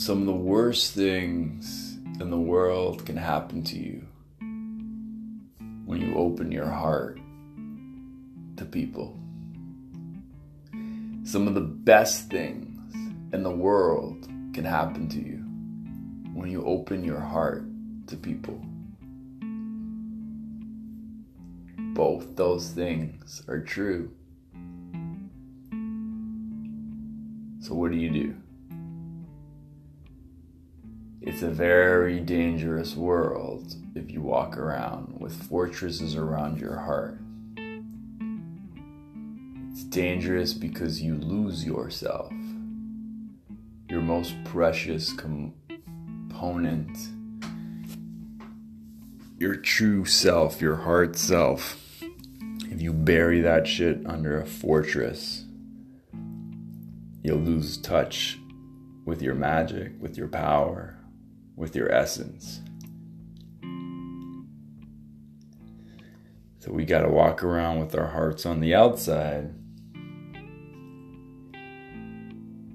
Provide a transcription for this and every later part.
some of the worst things in the world can happen to you when you open your heart to people. Some of the best things in the world can happen to you when you open your heart to people. Both those things are true. So, what do you do? It's a very dangerous world if you walk around with fortresses around your heart. It's dangerous because you lose yourself, your most precious component, your true self, your heart self. If you bury that shit under a fortress, you'll lose touch with your magic, with your power, with your essence. So we got to walk around with our hearts on the outside.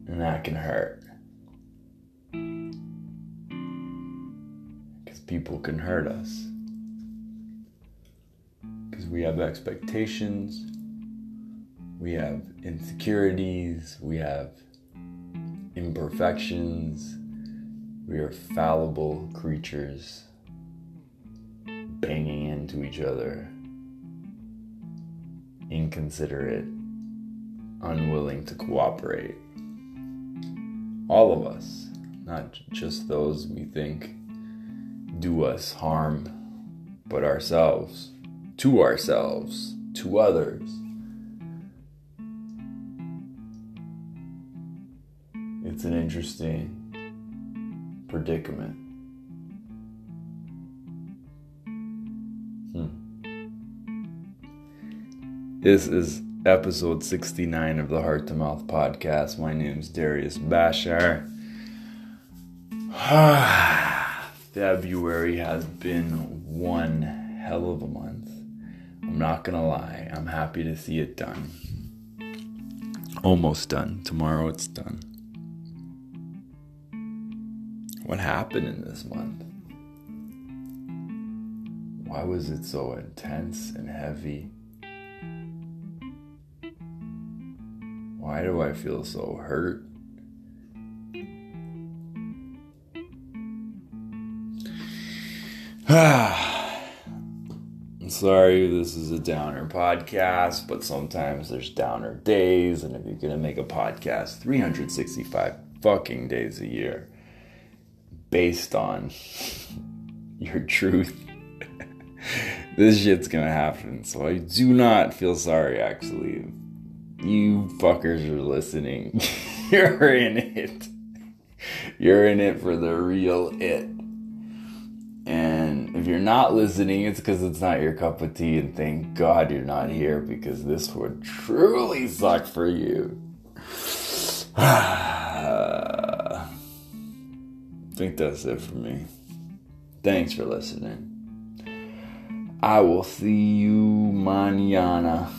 And that can hurt. Because people can hurt us. Because we have expectations, we have insecurities, we have imperfections, we are fallible creatures banging into each other, inconsiderate, unwilling to cooperate. All of us, not just those we think do us harm, but ourselves, to ourselves, to others. It's an interesting predicament. Hmm. This is episode 69 of the Heart to Mouth podcast. My name is Darius Bashar. February has been one hell of a month. I'm not gonna lie, I'm happy to see it done. Almost done. Tomorrow it's done. What happened in this month? Why was it so intense and heavy? Why do I feel so hurt? I'm sorry this is a downer podcast, but sometimes there's downer days, and if you're gonna make a podcast 365 fucking days a year, based on your truth. this shit's gonna happen. So I do not feel sorry, actually. You fuckers are listening. You're in it. You're in it for the real it. And if you're not listening, it's because it's not your cup of tea. And thank God you're not here because this would truly suck for you. think that's it for me. Thanks for listening. I will see you mañana.